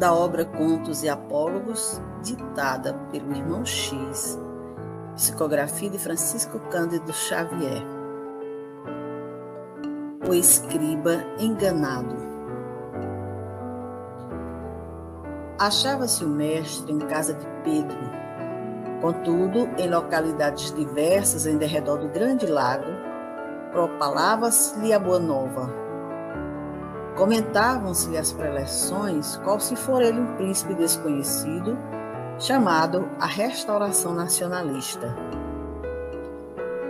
da obra Contos e Apólogos, ditada pelo irmão X, psicografia de Francisco Cândido Xavier. O escriba enganado. Achava-se o mestre em casa de Pedro. Contudo, em localidades diversas em derredor do grande lago, propalava-se-lhe a boa nova. Comentavam-se-lhe as preleções, qual se for ele um príncipe desconhecido, chamado a Restauração Nacionalista.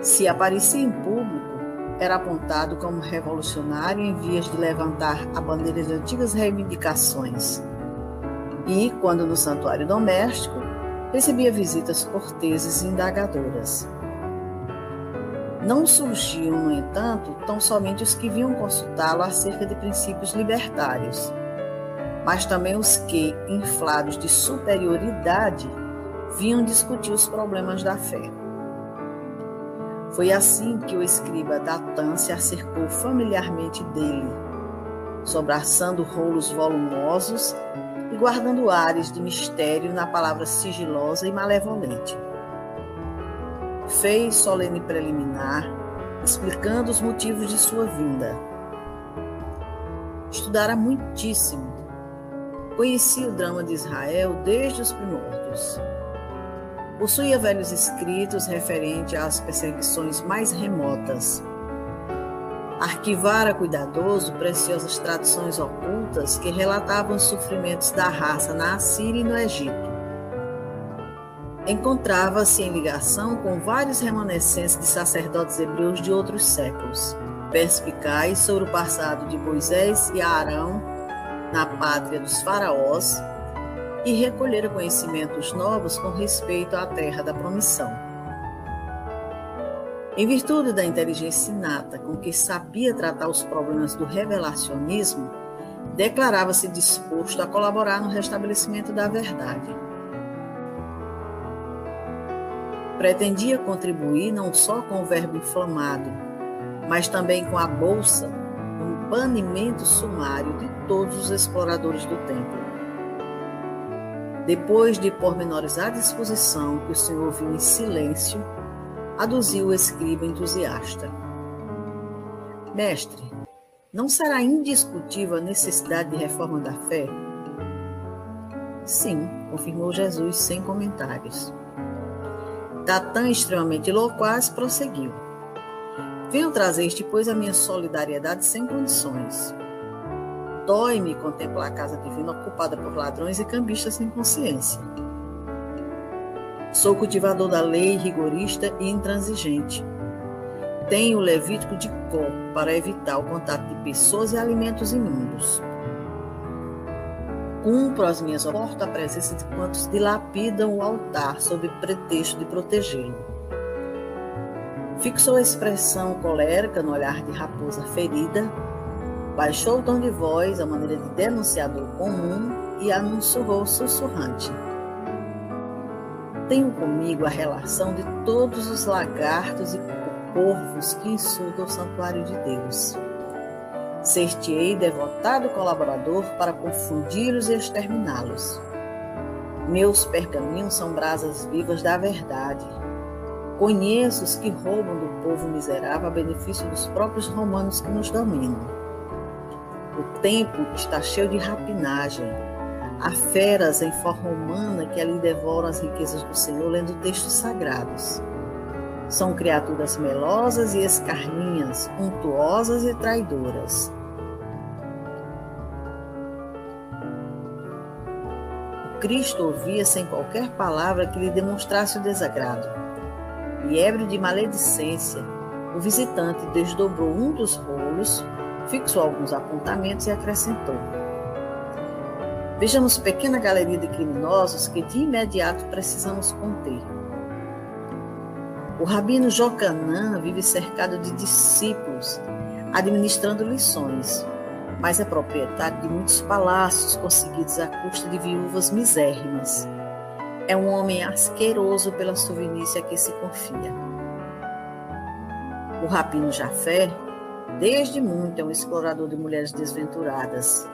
Se aparecia em público, era apontado como revolucionário em vias de levantar a bandeira de antigas reivindicações. E, quando no santuário doméstico, recebia visitas corteses e indagadoras. Não surgiam, no entanto, tão somente os que vinham consultá-lo acerca de princípios libertários, mas também os que, inflados de superioridade, vinham discutir os problemas da fé. Foi assim que o escriba Datan se acercou familiarmente dele, sobraçando rolos volumosos e guardando ares de mistério na palavra sigilosa e malevolente fez solene preliminar, explicando os motivos de sua vinda. Estudara muitíssimo. Conhecia o drama de Israel desde os primórdios. Possuía velhos escritos referentes às perseguições mais remotas. Arquivara cuidadoso preciosas traduções ocultas que relatavam os sofrimentos da raça na Assíria e no Egito encontrava-se em ligação com vários remanescentes de sacerdotes hebreus de outros séculos, perspicaz sobre o passado de Moisés e Arão na pátria dos faraós e recolhera conhecimentos novos com respeito à terra da promissão. Em virtude da inteligência inata com que sabia tratar os problemas do revelacionismo, declarava-se disposto a colaborar no restabelecimento da verdade pretendia contribuir não só com o verbo inflamado, mas também com a bolsa, no banimento sumário de todos os exploradores do templo. Depois de pormenorizar a exposição que o senhor viu em silêncio, aduziu o escriba entusiasta. Mestre, não será indiscutível a necessidade de reforma da fé? Sim, confirmou Jesus sem comentários. Tatã, extremamente loquaz, prosseguiu. Venho trazer-te, pois, a minha solidariedade sem condições. Dói-me contemplar a casa divina ocupada por ladrões e cambistas sem consciência. Sou cultivador da lei, rigorista e intransigente. Tenho o Levítico de Có para evitar o contato de pessoas e alimentos imundos. Cumpro as minhas portas a presença de quantos dilapidam o altar sob pretexto de protegê-lo. Fixou a expressão colérica no olhar de raposa ferida, baixou o tom de voz à maneira de denunciador comum e anunciou sussurrante. Tenho comigo a relação de todos os lagartos e corvos que insultam o santuário de Deus. Ser-te-ei devotado colaborador para confundi-los e exterminá-los. Meus pergaminhos são brasas vivas da verdade. Conheço os que roubam do povo miserável a benefício dos próprios romanos que nos dominam. O tempo está cheio de rapinagem. Há feras em forma humana que ali devoram as riquezas do Senhor lendo textos sagrados. São criaturas melosas e escarninhas, untuosas e traidoras. Cristo ouvia sem qualquer palavra que lhe demonstrasse o desagrado. E ébrio de maledicência, o visitante desdobrou um dos rolos, fixou alguns apontamentos e acrescentou: Vejamos pequena galeria de criminosos que de imediato precisamos conter. O rabino Jocanã vive cercado de discípulos, administrando lições, mas é proprietário de muitos palácios conseguidos à custa de viúvas misérrimas. É um homem asqueroso pela suvenícia a que se confia. O rabino Jafé, desde muito, é um explorador de mulheres desventuradas.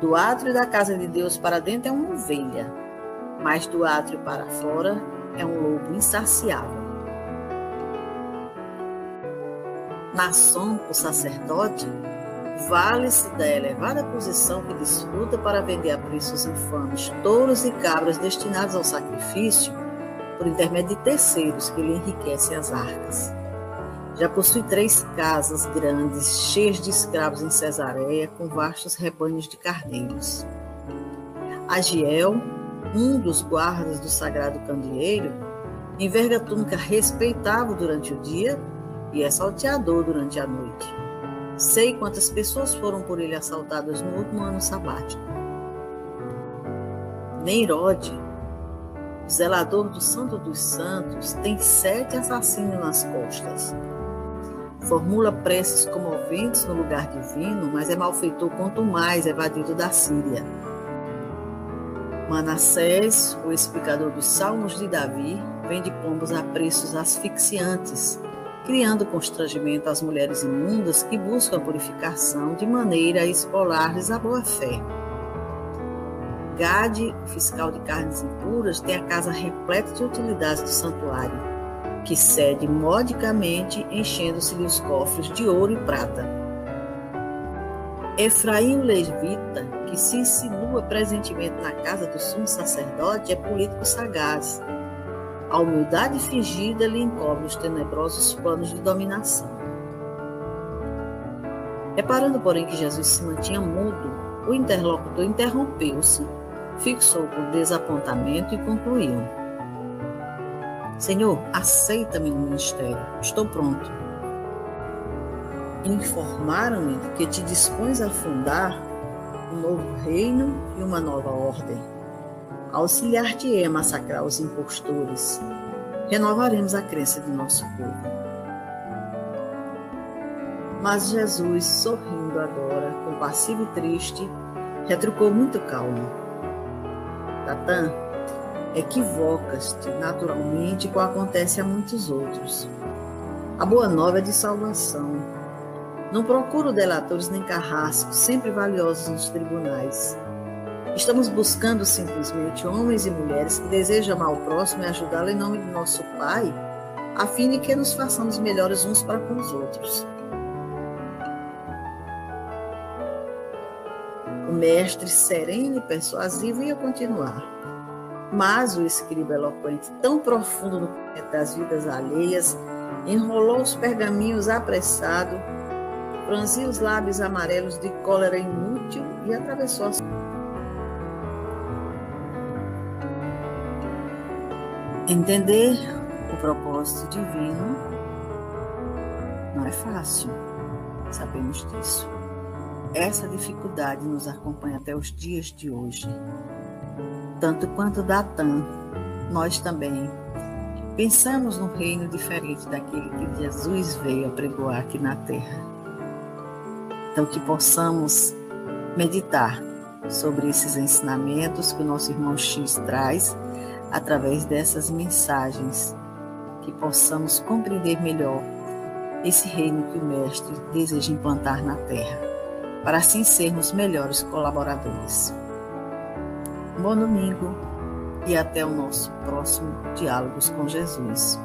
Do átrio da casa de Deus para dentro é uma ovelha, mas do átrio para fora é um lobo insaciável. Nação, o sacerdote, vale-se da elevada posição que desfruta para vender a preços infames touros e cabras destinados ao sacrifício por intermédio de terceiros que lhe enriquecem as arcas. Já possui três casas grandes, cheias de escravos em Cesareia, com vastos rebanhos de carneiros. Agiel, um dos guardas do sagrado candeeiro, enverga túnica respeitável durante o dia e é salteador durante a noite. Sei quantas pessoas foram por ele assaltadas no último ano sabático. Neirode, zelador do Santo dos Santos, tem sete assassinos nas costas. Formula preces comoventes no lugar divino, mas é malfeitor quanto mais evadido da Síria. Manassés, o explicador dos Salmos de Davi, vende pombos a preços asfixiantes, criando constrangimento às mulheres imundas que buscam a purificação de maneira a expolar-lhes a boa-fé. Gade, fiscal de carnes impuras, tem a casa repleta de utilidades do santuário, que cede modicamente, enchendo-se-lhe os cofres de ouro e prata. Efraim levita, que se insinua presentemente na casa do sumo sacerdote, é político sagaz a humildade fingida lhe encobre os tenebrosos planos de dominação. Reparando, porém, que Jesus se mantinha mudo, o interlocutor interrompeu-se, fixou com desapontamento e concluiu: Senhor, aceita-me no ministério, estou pronto. Informaram-me que te dispões a fundar um novo reino e uma nova ordem Auxiliar-te-ei a massacrar os impostores. Renovaremos a crença de nosso povo. Mas Jesus, sorrindo agora, compassivo e triste, retrucou muito calmo. Tatã, equivocas-te naturalmente como acontece a muitos outros. A boa nova é de salvação. Não procuro delatores nem carrascos, sempre valiosos nos tribunais. Estamos buscando simplesmente homens e mulheres que desejam amar o próximo e ajudá-lo em nome de nosso Pai, a fim de que nos façamos melhores uns para com os outros. O mestre sereno e persuasivo ia continuar. Mas o escriba eloquente, tão profundo no conhecimento das vidas alheias, enrolou os pergaminhos apressado, franziu os lábios amarelos de cólera inútil e atravessou as Entender o propósito divino não é fácil, sabemos disso. Essa dificuldade nos acompanha até os dias de hoje. Tanto quanto Datan, nós também pensamos num reino diferente daquele que Jesus veio apregoar aqui na terra. Então, que possamos meditar sobre esses ensinamentos que o nosso irmão X traz através dessas mensagens, que possamos compreender melhor esse reino que o Mestre deseja implantar na Terra, para assim sermos melhores colaboradores. Bom domingo e até o nosso próximo Diálogos com Jesus.